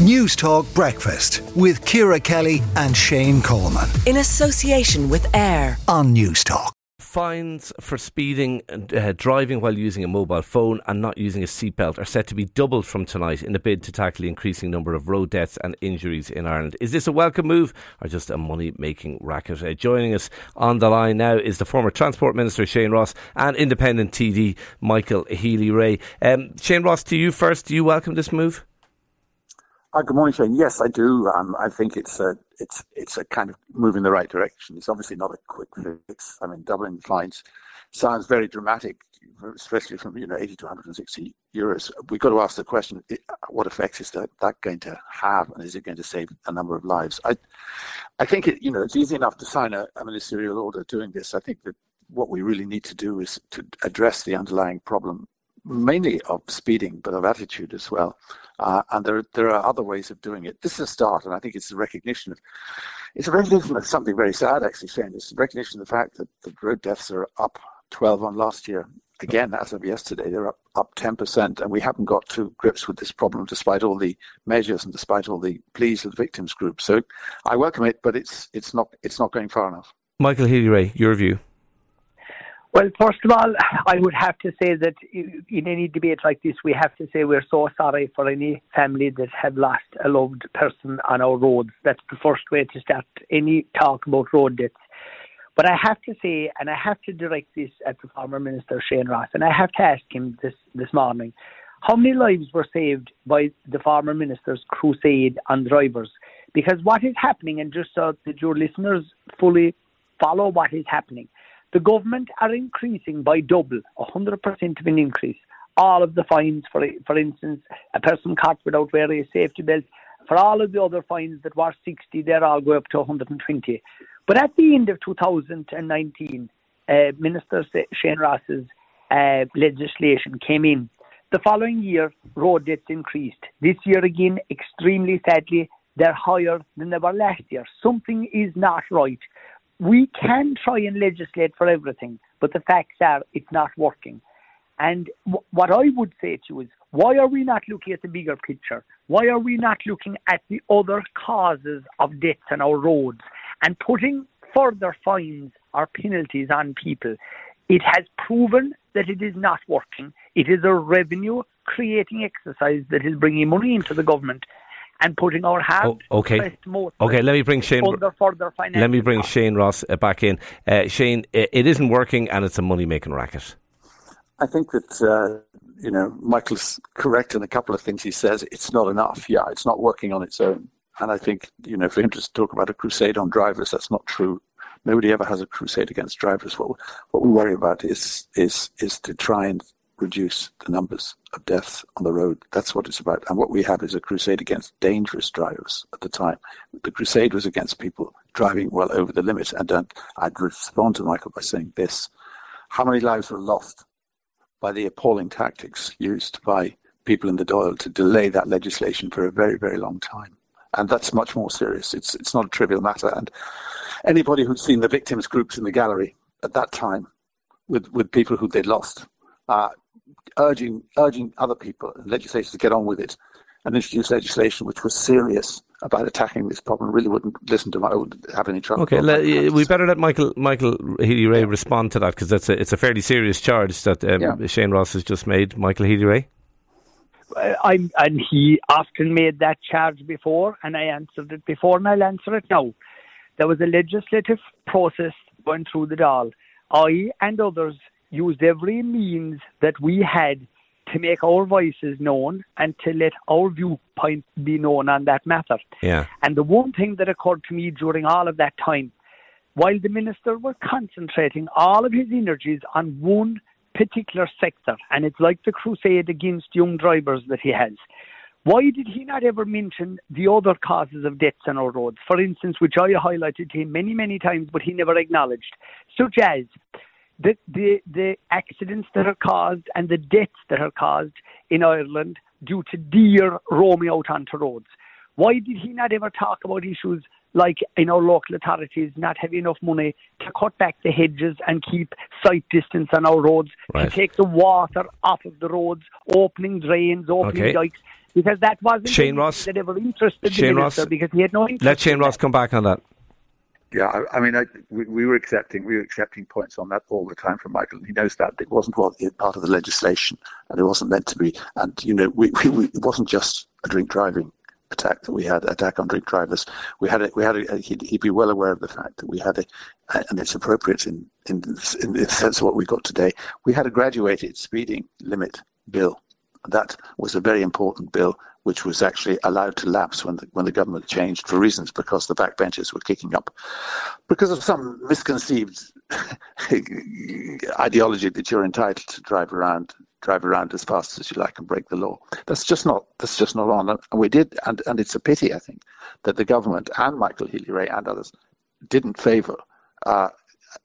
News Talk Breakfast with Ciara Kelly and Shane Coleman. In association with AIR on News Talk fines for speeding, uh, driving while using a mobile phone, and not using a seatbelt are set to be doubled from tonight in a bid to tackle the increasing number of road deaths and injuries in Ireland. Is this a welcome move or just a money making racket? Uh, joining us on the line now is the former Transport Minister Shane Ross and independent TD Michael Healy-Rae. Um, Shane Ross, to you first, do you welcome this move? Good morning, Shane. Yes, I do. Um, I think it's a it's it's a kind of move in the right direction. It's obviously not a quick fix. I mean, doubling fines sounds very dramatic, especially from you know 80 to 160 euros. We've got to ask the question: What effects is that that going to have, and is it going to save a number of lives? I I think it, you know it's easy enough to sign a, a ministerial order doing this. I think that what we really need to do is to address the underlying problem mainly of speeding, but of attitude as well. Uh, and there, there are other ways of doing it. This is a start, and I think it's a recognition of, it's a recognition of something very sad, actually, Shane. It's a recognition of the fact that the road deaths are up 12 on last year. Again, as of yesterday, they're up, up 10%, and we haven't got to grips with this problem despite all the measures and despite all the pleas of the victims group. So I welcome it, but it's, it's, not, it's not going far enough. Michael Healy-Rae, your view. Well, first of all, I would have to say that in any debate like this, we have to say we're so sorry for any family that have lost a loved person on our roads. That's the first way to start any talk about road deaths. But I have to say, and I have to direct this at the former minister Shane Ross, and I have to ask him this this morning: How many lives were saved by the former minister's crusade on drivers? Because what is happening, and just so that your listeners fully follow what is happening the government are increasing by double, 100% of an increase, all of the fines, for, for instance, a person caught without wearing a safety belt, for all of the other fines that were 60, they're all go up to 120. But at the end of 2019, uh, Minister Shane Ross's uh, legislation came in. The following year, road deaths increased. This year again, extremely sadly, they're higher than they were last year. Something is not right we can try and legislate for everything, but the facts are it's not working. And w- what I would say to you is, why are we not looking at the bigger picture? Why are we not looking at the other causes of deaths on our roads and putting further fines or penalties on people? It has proven that it is not working. It is a revenue creating exercise that is bringing money into the government and putting our hands oh, okay. Okay, let me bring Shane. let me bring costs. Shane Ross uh, back in. Uh, Shane, it, it isn't working, and it's a money making racket. I think that uh, you know Michael's correct in a couple of things he says. It's not enough. Yeah, it's not working on its own. And I think you know for him to talk about a crusade on drivers, that's not true. Nobody ever has a crusade against drivers. What what we worry about is is is to try and reduce the numbers of deaths on the road. That's what it's about. And what we have is a crusade against dangerous drivers at the time. The crusade was against people driving well over the limit. And uh, I'd respond to Michael by saying this. How many lives were lost by the appalling tactics used by people in the Dáil to delay that legislation for a very, very long time? And that's much more serious. It's, it's not a trivial matter. And anybody who's seen the victims groups in the gallery at that time with, with people who they'd lost uh, urging urging other people, and legislators, to get on with it and introduce legislation which was serious about attacking this problem. Really wouldn't listen to my would have any trouble. Okay, le- we better let Michael Michael Healy-Rae yeah. respond to that because that's a, it's a fairly serious charge that um, yeah. Shane Ross has just made. Michael Healy-Rae. Uh, I'm, and he often made that charge before, and I answered it before, and I'll answer it now. There was a legislative process going through the Dáil. I and others used every means that we had to make our voices known and to let our viewpoint be known on that matter. Yeah. And the one thing that occurred to me during all of that time, while the minister was concentrating all of his energies on one particular sector, and it's like the crusade against young drivers that he has. Why did he not ever mention the other causes of deaths on our roads? For instance, which I highlighted to him many, many times, but he never acknowledged, such as the, the, the accidents that are caused and the deaths that are caused in Ireland due to deer roaming out onto roads. Why did he not ever talk about issues like you know local authorities not having enough money to cut back the hedges and keep sight distance on our roads, right. to take the water off of the roads, opening drains, opening okay. dikes? because that wasn't Shane Ross. that ever interested Shane the minister Ross. because he had no interest. Let Shane in Ross come back on that. Yeah, I, I mean, I, we, we were accepting we were accepting points on that all the time from Michael. and He knows that it wasn't part of the legislation, and it wasn't meant to be. And you know, we, we, we it wasn't just a drink driving attack that we had attack on drink drivers. We had a, we had a, he'd, he'd be well aware of the fact that we had a, and it's appropriate in in, in the sense of what we got today. We had a graduated speeding limit bill. That was a very important bill, which was actually allowed to lapse when the, when the government changed for reasons because the backbenchers were kicking up because of some misconceived ideology that you're entitled to drive around drive around as fast as you like and break the law. That's just not that's just not on. And we did, and, and it's a pity, I think, that the government and Michael Healy-Rae and others didn't favour uh,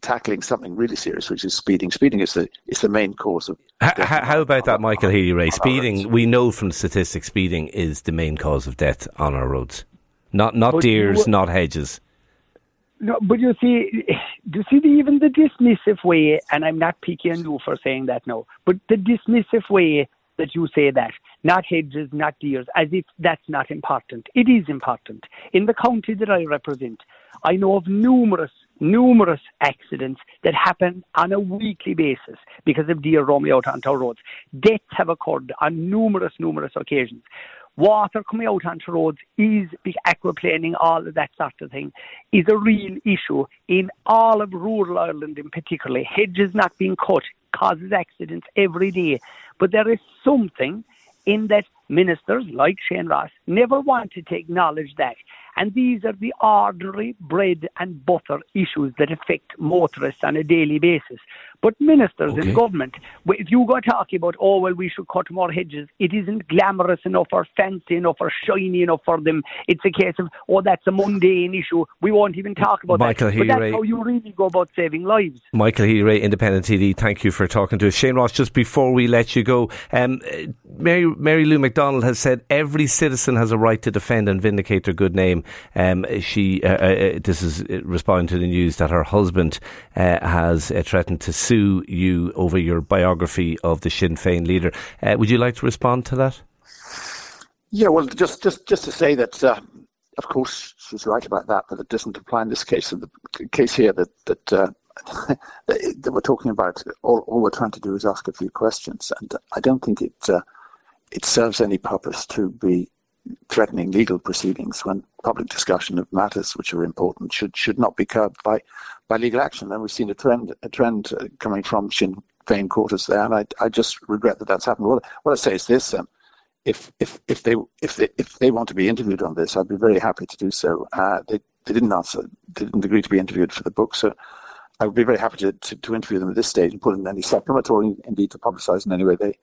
tackling something really serious, which is speeding. Speeding is the is the main cause of. H- how about that, Michael Healy-Rae? Speeding, we know from statistics, speeding is the main cause of death on our roads. Not not But deers, not hedges. No, but you see, you see the, even the dismissive way, and I'm not picking on you for saying that now, but the dismissive way that you say that, not hedges, not deers, as if that's not important. It is important. In the county that I represent, I know of numerous, numerous accidents that happen on a weekly basis because of deer roaming out onto our roads. Deaths have occurred on numerous, numerous occasions. Water coming out onto roads is aquaplaning, all of that sort of thing, is a real issue in all of rural Ireland in particular. Hedges not being cut causes accidents every day. But there is something in that ministers like Shane Ross never wanted to acknowledge that. And these are the ordinary bread and butter issues that affect motorists on a daily basis. But ministers Okay. in government, if you go talking about, oh, well, we should cut more hedges, it isn't glamorous enough or fancy enough or shiny enough for them. It's a case of, oh, that's a mundane issue. We won't even talk about Michael that. But that's how you really go about saving lives. Michael Healy Independent TD, thank you for talking to us. Shane Ross, just before we let you go, um, Mary, Mary Lou McDonald has said every citizen has a right to defend and vindicate their good name. Um, she, uh, uh, this is uh, responding to the news that her husband uh, has uh, threatened to sue you over your biography of the Sinn Féin leader. Uh, would you like to respond to that? Yeah, well, just just just to say that, uh, of course, she's right about that, but it doesn't apply in this case. In the case here that that, uh, that we're talking about, all, all we're trying to do is ask a few questions, and I don't think it uh, it serves any purpose to be threatening legal proceedings when public discussion of matters which are important should should not be curbed by by legal action. And we've seen a trend a trend uh, coming from Sinn Féin quarters there, and I I just regret that that's happened. What, what I say is this. Um, if if if they if they if they want to be interviewed on this, I'd be very happy to do so. Uh, they they didn't answer, they didn't agree to be interviewed for the book, so I would be very happy to, to, to interview them at this stage and put in any supplement or in, indeed to publicise in any way they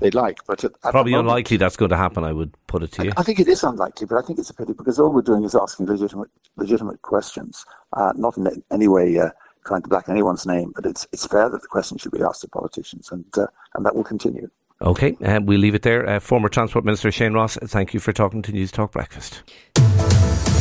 they'd like. But at, at Probably moment- unlikely that's going to happen, I would put it to you. I think it is unlikely, but I think it's a pity because all we're doing is asking legitimate legitimate questions, uh, not in any way uh, trying to black anyone's name. But it's it's fair that the question should be asked of politicians, and uh, and that will continue. Okay, um, we'll leave it there. Uh, former Transport Minister Shane Ross, thank you for talking to News Talk Breakfast.